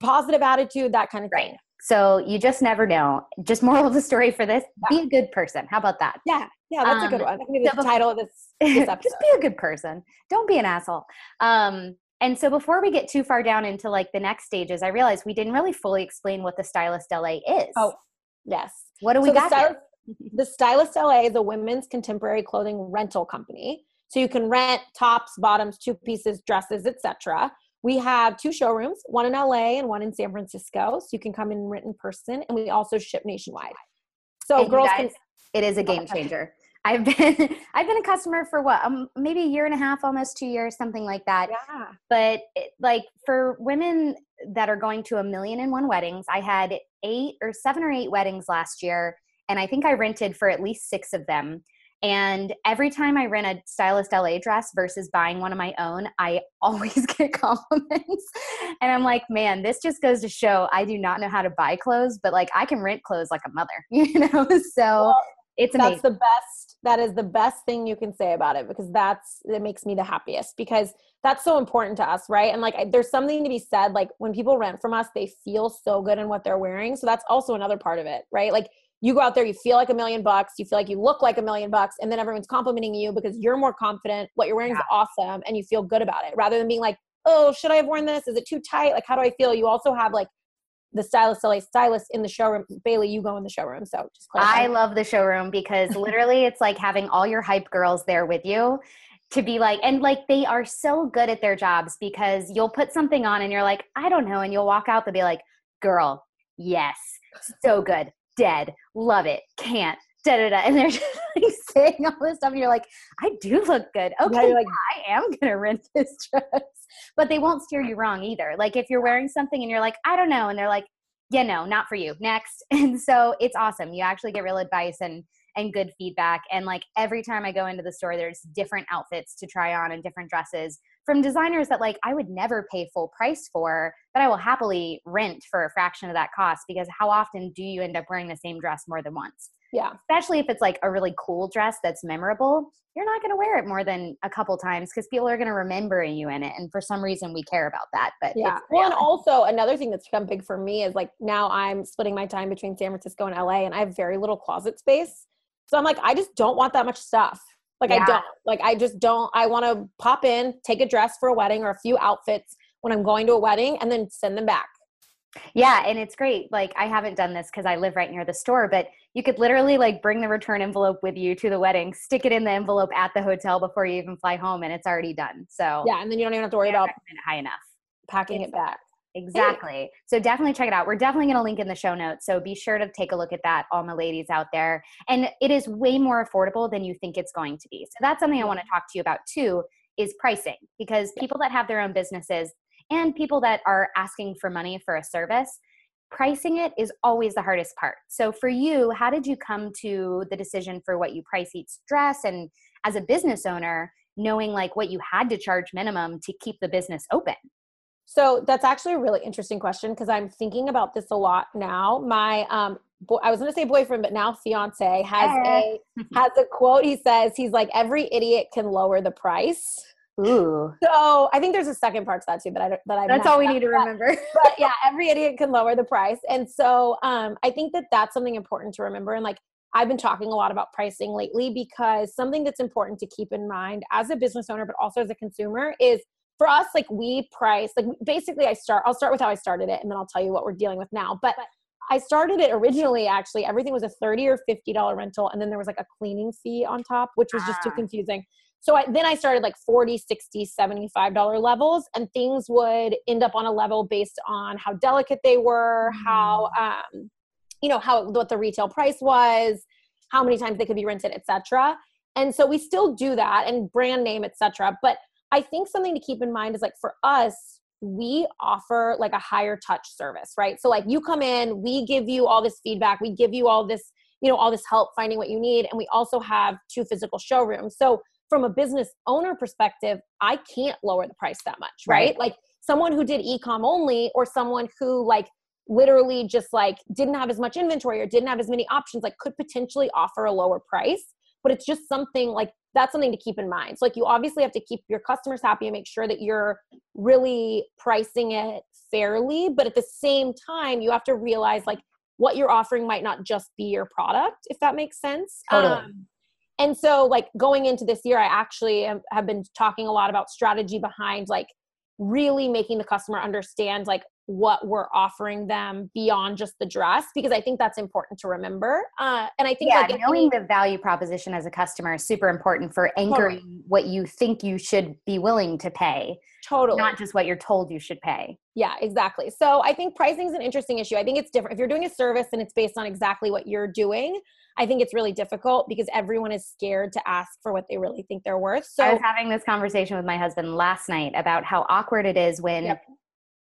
positive attitude, that kind of thing." Right. So you just never know. Just moral of the story for this: yeah. be a good person. How about that? Yeah, yeah, that's um, a good um, one. Can be the so title of this, *laughs* this episode. just be a good person. Don't be an asshole. Um, and so before we get too far down into like the next stages, I realized we didn't really fully explain what the Stylist LA is. Oh, yes. What do we so got? The Stylist, the Stylist LA is a women's contemporary clothing rental company. So you can rent tops, bottoms, two pieces, dresses, etc. We have two showrooms, one in LA and one in San Francisco. So you can come and rent in person, and we also ship nationwide. So and girls guys, can. It is a game changer. I've been *laughs* I've been a customer for what um, maybe a year and a half, almost two years, something like that. Yeah. But it, like for women that are going to a million and one weddings, I had eight or seven or eight weddings last year, and I think I rented for at least six of them. And every time I rent a Stylist LA dress versus buying one of my own, I *laughs* always get compliments. and I'm like, man, this just goes to show I do not know how to buy clothes, but like I can rent clothes like a mother, *laughs* you know? So well, it's amazing. That's the best. That is the best thing you can say about it because that's it makes me the happiest because that's so important to us, right? And like I, there's something to be said like when people rent from us, they feel so good in what they're wearing. So that's also another part of it, right? Like you go out there, you feel like a million bucks, you feel like you look like a million bucks, and then everyone's complimenting you because you're more confident, what you're wearing yeah. is awesome, and you feel good about it rather than being like, oh, should I have worn this? Is it too tight? Like, how do I feel? You also have like the stylist LA stylist in the showroom. Bailey, you go in the showroom. So just clarify. I love the showroom because literally *laughs* it's like having all your hype girls there with you to be like and like they are so good at their jobs because you'll put something on and you're like, I don't know, and you'll walk out, they'll be like, girl, yes, so good, dead, love it, can't. Da, da, da. And they're *laughs* just like saying all this stuff, and you're like, I do look good. Okay, yeah, like, I am gonna rent *laughs* this dress but they won't steer you wrong either. Like if you're wearing something and you're like, I don't know, and they're like, yeah, no, not for you. Next. *laughs* And so it's awesome. You actually get real advice and and good feedback. And like every time I go into the store, there's different outfits to try on and different dresses from designers that like I would never pay full price for, but I will happily rent for a fraction of that cost because how often do you end up wearing the same dress more than once? Yeah. Especially if it's like a really cool dress that's memorable, you're not going to wear it more than a couple times because people are going to remember you in it. And for some reason, we care about that. But yeah. Well, and also another thing that's become big for me is like now I'm splitting my time between San Francisco and LA, and I have very little closet space. So I'm like, I just don't want that much stuff. Like yeah. I don't. Like I just don't. I want to pop in, take a dress for a wedding or a few outfits when I'm going to a wedding, and then send them back. Yeah, and it's great. Like I haven't done this because I live right near the store, but you could literally like bring the return envelope with you to the wedding, stick it in the envelope at the hotel before you even fly home, and it's already done. So yeah, and then you don't even have to worry about high enough packing it's, it back. Exactly. So definitely check it out. We're definitely going to link in the show notes. So be sure to take a look at that, all my ladies out there. And it is way more affordable than you think it's going to be. So that's something I want to talk to you about too is pricing because people that have their own businesses and people that are asking for money for a service pricing it is always the hardest part. So for you, how did you come to the decision for what you price each dress and as a business owner, knowing like what you had to charge minimum to keep the business open? So that's actually a really interesting question because I'm thinking about this a lot now. My um boy, I was going to say boyfriend, but now fiance has a has a quote. He says he's like every idiot can lower the price. Ooh. So I think there's a second part to that too, but I don't, that I that's all we need to remember. *laughs* but yeah, every idiot can lower the price, and so um, I think that that's something important to remember. And like I've been talking a lot about pricing lately because something that's important to keep in mind as a business owner, but also as a consumer, is for us like we price like basically I start. I'll start with how I started it, and then I'll tell you what we're dealing with now. But I started it originally actually everything was a 30 or 50 dollar rental and then there was like a cleaning fee on top which was just too ah. confusing. So I, then I started like 40, 60, 75 dollar levels and things would end up on a level based on how delicate they were, mm. how um you know how what the retail price was, how many times they could be rented, etc. And so we still do that and brand name, etc. But I think something to keep in mind is like for us, we offer like a higher touch service, right? So like you come in, we give you all this feedback, we give you all this, you know, all this help finding what you need, and we also have two physical showrooms. So from a business owner perspective, I can't lower the price that much, right? right. Like someone who did e-com only or someone who like literally just like didn't have as much inventory or didn't have as many options like could potentially offer a lower price but it's just something like that's something to keep in mind. So like you obviously have to keep your customers happy and make sure that you're really pricing it fairly, but at the same time you have to realize like what you're offering might not just be your product, if that makes sense. Totally. Um, and so like going into this year, I actually have been talking a lot about strategy behind like really making the customer understand like what we're offering them beyond just the dress because I think that's important to remember. Uh, and I think yeah, like knowing the value proposition as a customer is super important for anchoring totally. what you think you should be willing to pay. Totally. Not just what you're told you should pay. Yeah, exactly. So I think pricing is an interesting issue. I think it's different. If you're doing a service and it's based on exactly what you're doing, I think it's really difficult because everyone is scared to ask for what they really think they're worth. So I was having this conversation with my husband last night about how awkward it is when yep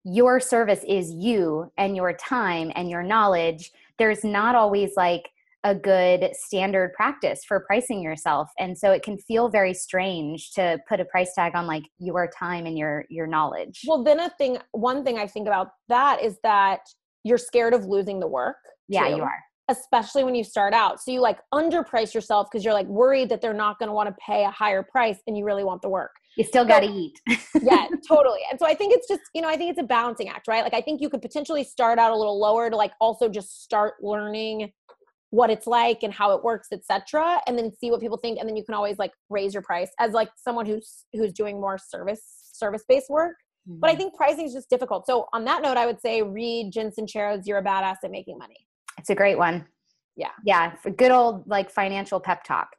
your service is you and your time and your knowledge there's not always like a good standard practice for pricing yourself. And so it can feel very strange to put a price tag on like your time and your your knowledge. Well then a thing one thing i think about that is that you're scared of losing the work yeah too, you are. Especially when you start out. So you like underprice yourself because you're like worried that they're not going to want to pay a higher price and you really want the work you still got to eat. *laughs* yeah, totally. And so I think it's just, you know, I think it's a balancing act, right? Like I think you could potentially start out a little lower to like also just start learning what it's like and how it works, etc. And then see what people think. And then you can always like raise your price as like someone who's who's doing more service service based work. Mm-hmm. But I mm-hmm. think pricing is just difficult. So on that note, I would say read Jen Sincero's You're a Badass at Making Money. It's a great one. Yeah. Yeah. Good old like financial pep talk.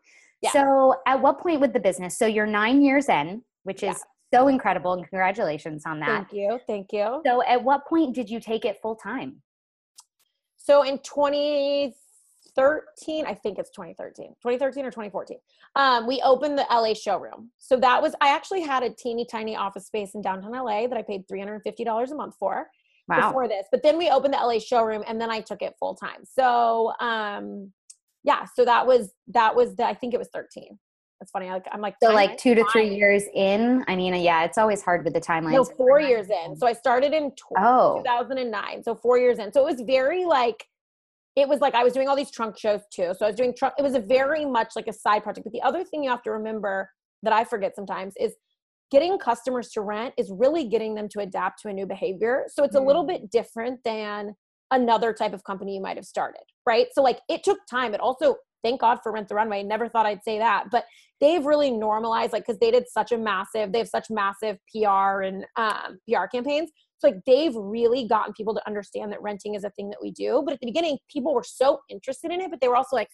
Yeah. So at what point with the business? So you're nine years in which is yeah. so incredible and congratulations on that. Thank you. Thank you. So at what point did you take it full time? So in 2013, I think it's 2013, 2013 or 2014, um, we opened the LA showroom. So that was, I actually had a teeny tiny office space in downtown LA that I paid $350 a month for. Wow. Before this, but then we opened the LA showroom and then I took it full time. So, um, yeah, so that was that was the I think it was 13 it's funny. Like I'm like so like two to three years in. I mean, yeah, it's always hard with the timeline. No, four years in. So I started in tw- oh. 2009. So four years in. So it was very like it was like I was doing all these trunk shows too. So I was doing trunk. It was a very much like a side project. But the other thing you have to remember that I forget sometimes is getting customers to rent is really getting them to adapt to a new behavior. So it's mm. a little mm. bit different than another type of company you might have started, right? So like it took time. It also thank God for Rent the Runway. Never thought I'd say that, but they've really normalized, like, because they did such a massive, they have such massive PR and um, PR campaigns. So, like, they've really gotten people to understand that renting is a thing that we do. But at the beginning, people were so interested in it, but they were also like,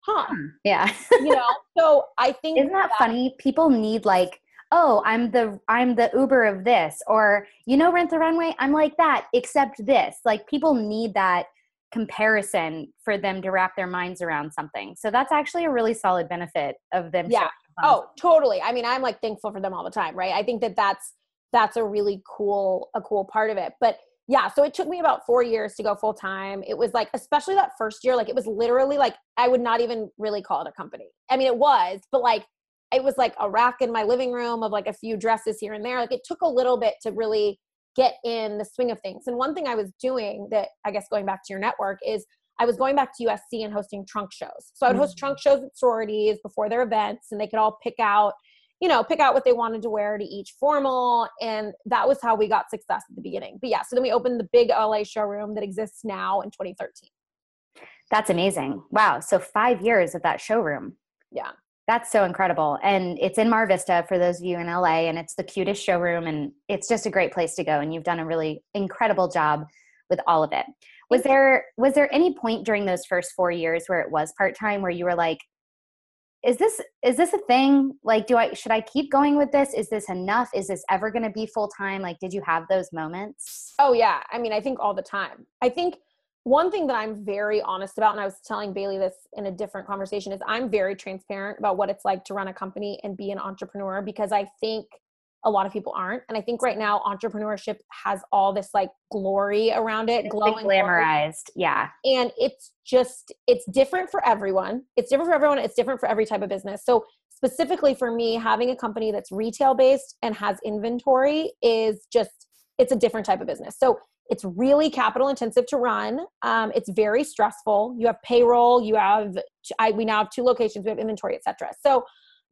huh. Hmm, yeah. you know, *laughs* so I think. Isn't that, that funny? People need, like, oh i'm the i'm the uber of this or you know rent the runway i'm like that except this like people need that comparison for them to wrap their minds around something. So that's actually a really solid benefit of them. Yeah. Oh, totally. I mean, I'm like thankful for them all the time, right? I think that that's that's a really cool a cool part of it. But yeah so it took me about four years to go full time it was like especially that first year like it was literally like i would not even really call it a company i mean it was but like it was like a rack in my living room of like a few dresses here and there like it took a little bit to really get in the swing of things and one thing i was doing that i guess going back to your network is i was going back to usc and hosting trunk shows so i would host mm-hmm. trunk shows at sororities before their events and they could all pick out you know, pick out what they wanted to wear to each formal. And that was how we got success at the beginning. But yeah, so then we opened the big LA showroom that exists now in 2013. That's amazing. Wow. So five years of that showroom. Yeah. That's so incredible. And it's in Mar Vista for those of you in LA, and it's the cutest showroom, and it's just a great place to go. And you've done a really incredible job with all of it. Was there was there any point during those first four years where it was part time where you were like, is this is this a thing? Like do i should i keep going with this? Is this enough? Is this ever going to be full time like did you have those moments? Oh yeah. I mean i think all the time. I think one thing that i'm very honest about and i was telling bailey this in a different conversation is i'm very transparent about what it's like to run a company and be an entrepreneur because i think a lot of people aren't. And I think right now entrepreneurship has all this like glory around it, glowing, glamorized. Glory. Yeah. And it's just it's different for everyone. It's different for everyone. It's different for every type of business. So specifically for me, having a company that's retail based and has inventory is just it's a different type of business. So it's really capital intensive to run. Um, it's very stressful. You have payroll. You have I, we now have two locations. We have inventory, etc. So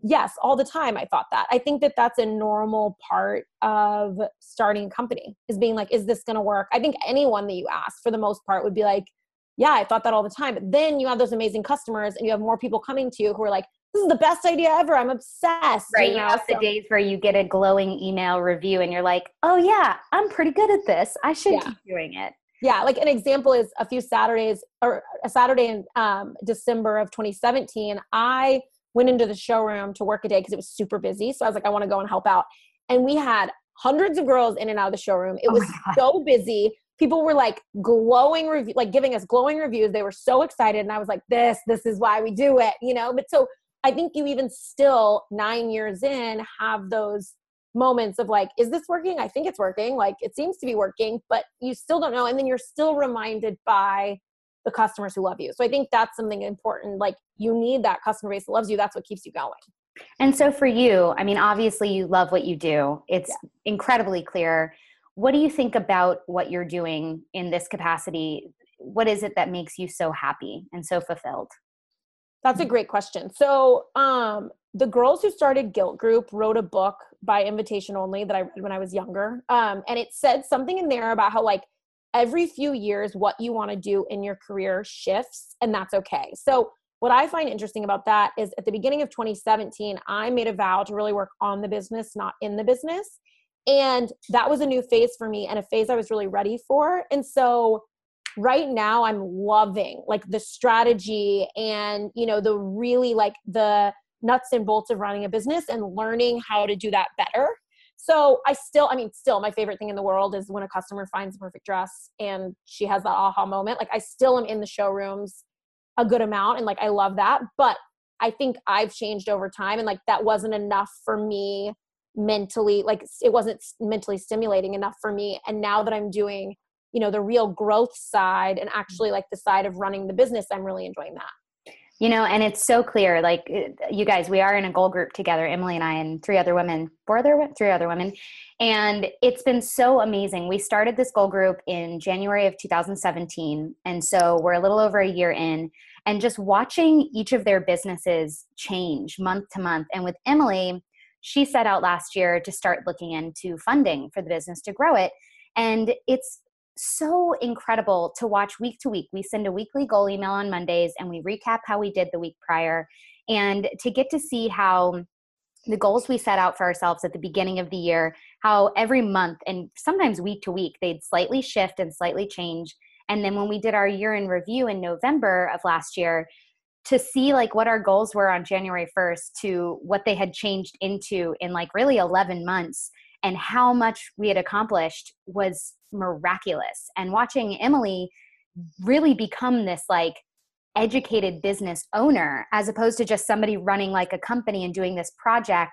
yes all the time i thought that i think that that's a normal part of starting a company is being like is this going to work i think anyone that you ask for the most part would be like yeah i thought that all the time but then you have those amazing customers and you have more people coming to you who are like this is the best idea ever i'm obsessed right you, know? you have so, the days where you get a glowing email review and you're like oh yeah i'm pretty good at this i should yeah. keep doing it yeah like an example is a few saturdays or a saturday in um, december of 2017 i went into the showroom to work a day because it was super busy. So I was like, I want to go and help out. And we had hundreds of girls in and out of the showroom. It oh was so busy. People were like glowing review, like giving us glowing reviews. They were so excited. And I was like, this, this is why we do it, you know? But so I think you even still nine years in have those moments of like, is this working? I think it's working. Like it seems to be working, but you still don't know. And then you're still reminded by the customers who love you. So I think that's something important. Like you need that customer base that loves you. That's what keeps you going. And so for you, I mean, obviously you love what you do. It's yeah. incredibly clear. What do you think about what you're doing in this capacity? What is it that makes you so happy and so fulfilled? That's a great question. So, um, the girls who started Gilt Groupe wrote a book by invitation only that I read when I was younger. Um, and it said something in there about how, like, every few years what you want to do in your career shifts and that's okay so what i find interesting about that is at the beginning of 2017 i made a vow to really work on the business not in the business and that was a new phase for me and a phase i was really ready for and so right now i'm loving like the strategy and you know the really like the nuts and bolts of running a business and learning how to do that better so I still, I mean, still, my favorite thing in the world is when a customer finds a perfect dress and she has that aha moment. Like I still am in the showrooms a good amount and like I love that. But I think I've changed over time and like that wasn't enough for me mentally. Like it wasn't mentally stimulating enough for me. And now that I'm doing, you know, the real growth side and mm-hmm. actually like the side of running the business, I'm really enjoying that you know and it's so clear like uh, you guys we are in a goal group together emily and i and three other women four other three other women and it's been so amazing we started this goal group in january of 2017 and so we're a little over a year in and just watching each of their businesses change month to month and with emily she set out last year to start looking into funding for the business to grow it and it's so incredible to watch week to week. We send a weekly goal email on Mondays and we recap how we did the week prior. And to get to see how the goals we set out for ourselves at the beginning of the year, how every month and sometimes week to week, they'd slightly shift and slightly change. And then when we did our year in review in November of last year, to see like what our goals were on January 1st to what they had changed into in like really 11 months and how much we had accomplished was miraculous. And watching Emily really become this like educated business owner as opposed to just somebody running like a company and doing this project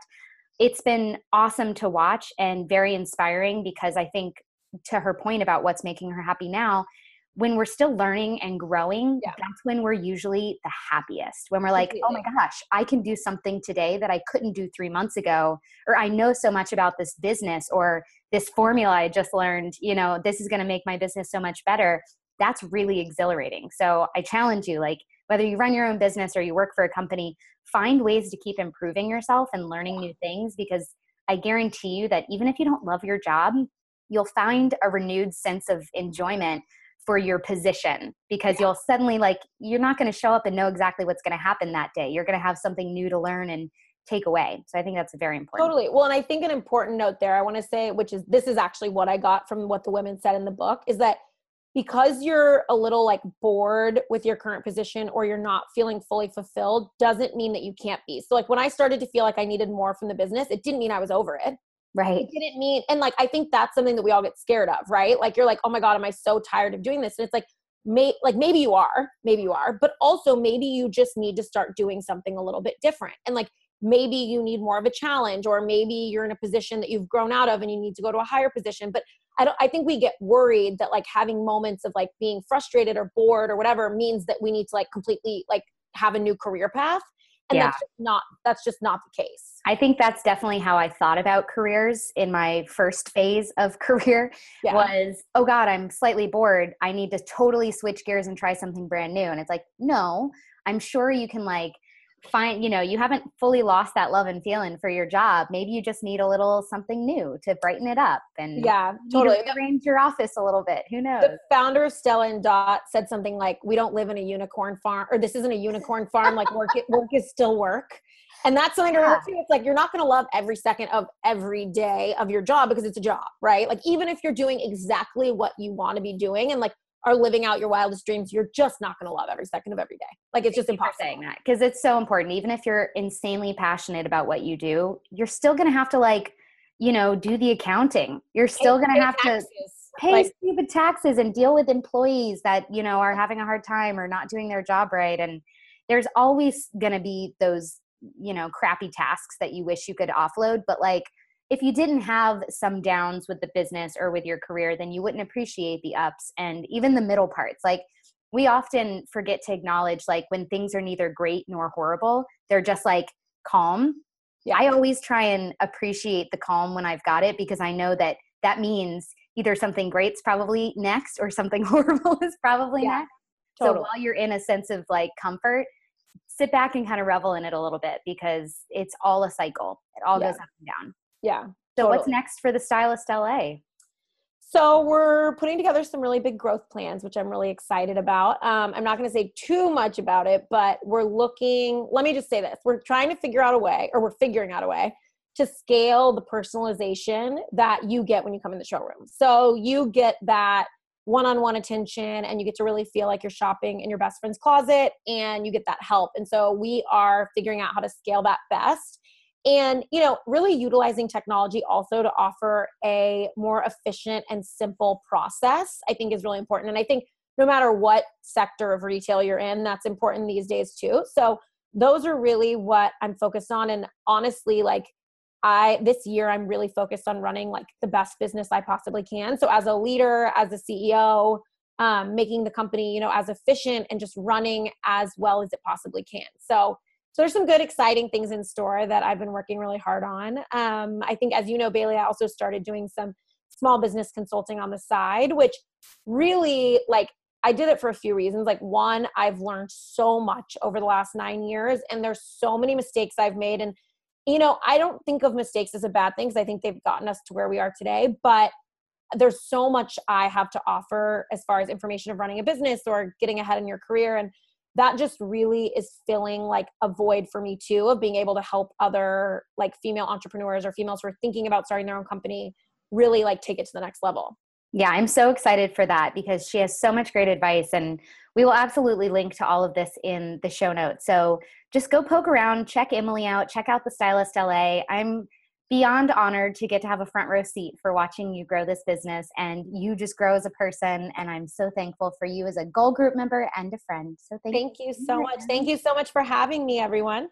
it's been awesome to watch and very inspiring because i think to her point about what's making her happy now, when we're still learning and growing, yeah. that's when we're usually the happiest. When we're like, Completely. oh my gosh, I can do something today that I couldn't do three months ago, or I know so much about this business or this formula I just learned, you know, this is going to make my business so much better. That's really exhilarating. So I challenge you, like, whether you run your own business or you work for a company, find ways to keep improving yourself and learning new things because I guarantee you that even if you don't love your job, you'll find a renewed sense of enjoyment for your position because you'll suddenly like you're not going to show up and know exactly what's going to happen that day. You're going to have something new to learn and take away. So i think that's very important. Totally. Well and i think an important note there i want to say which is this is actually what i got from what the women said in the book is that because you're a little like bored with your current position or you're not feeling fully fulfilled doesn't mean that you can't be. So like when i started to feel like i needed more from the business it didn't mean i was over it Right. It didn't mean, and like, I think that's something that we all get scared of, right? Like, you're like, oh my God, am I so tired of doing this? And it's like, may, like maybe you are, maybe you are, but also maybe you just need to start doing something a little bit different. And like, maybe you need more of a challenge, or maybe you're in a position that you've grown out of and you need to go to a higher position. But I don't, I think we get worried that like having moments of like being frustrated or bored or whatever means that we need to like completely like have a new career path and yeah. that's just not that's just not the case i think that's definitely how i thought about careers in my first phase of *laughs* career yeah. was oh god i'm slightly bored i need to totally switch gears and try something brand new and it's like no i'm sure you can like find you know you haven't fully lost that love and feeling for your job. Maybe you just need a little something new to brighten it up and yeah totally arrange your office a little bit. Who knows? the founder of stella and dot said something like we don't live in a unicorn farm or this isn't a unicorn farm like work work is still work. And that's something to remember too. It's like you're not going to love every second of every day of your job because it's a job, right? Like even if you're doing exactly what you want to be doing and like are living out your wildest dreams, you're just not going to love every second of every day. Like it's just impossible. saying that because it's so important. Even if you're insanely passionate about what you do, you're still going to have to like, you know, do the accounting. You're still going to have taxes. to pay like, stupid taxes and deal with employees that you know are having a hard time or not doing their job right. And there's always going to be those, you know, crappy tasks that you wish you could offload, but like if you didn't have some downs with the business or with your career, then you wouldn't appreciate the ups and even the middle parts. Like we often forget to acknowledge like when things are neither great nor horrible, they're just like calm. Yeah. I always try and appreciate the calm when I've got it because I know that that means either something great's probably next or something *laughs* horrible is probably yeah, next. Totally. So while you're in a sense of like comfort, sit back and kind of revel in it a little bit because it's all a cycle. It all yeah. goes up and down. Yeah. So totally. what's next for the Stylist LA? So we're putting together some really big growth plans, which I'm really excited about. Um, I'm not going to say too much about it, but we're looking. Let me just say this: we're trying to figure out a way, or we're figuring out a way to scale the personalization that you get when you come in the showroom. So you get that one-on-one attention and you get to really feel like you're shopping in your best friend's closet and you get that help and so we are figuring out how to scale that best and you know really utilizing technology also to offer a more efficient and simple process i think is really important. And i think no matter what sector of retail you're in that's important these days too. So those are really what i'm focused on. And honestly like i this year i'm really focused on running like the best business i possibly can. So as a leader as a ceo um, making the company you know as efficient and just running as well as it possibly can. So so there's some good, exciting things in store that I've been working really hard on. Um, I think, as you know, Bailey, I also started doing some small business consulting on the side, which really like I did it for a few reasons. Like one, I've learned so much over the last nine years, and there's so many mistakes I've made. And you know, I don't think of mistakes as a bad thing because I think they've gotten us to where we are today. But there's so much I have to offer as far as information of running a business or getting ahead in your career. And that just really is filling like a void for me too of being able to help other like female entrepreneurs or females who are thinking about starting their own company really like take it to the next level. Yeah, I'm so excited for that because she has so much great advice and we will absolutely link to all of this in the show notes. So just go poke around, check Emily out, check out the Stylist LA. I'm beyond honored to get to have a front row seat for watching you grow this business and you just grow as a person. And i'm so thankful for you as a goal group member and a friend. So thank, thank you so much. thank you so much for having me everyone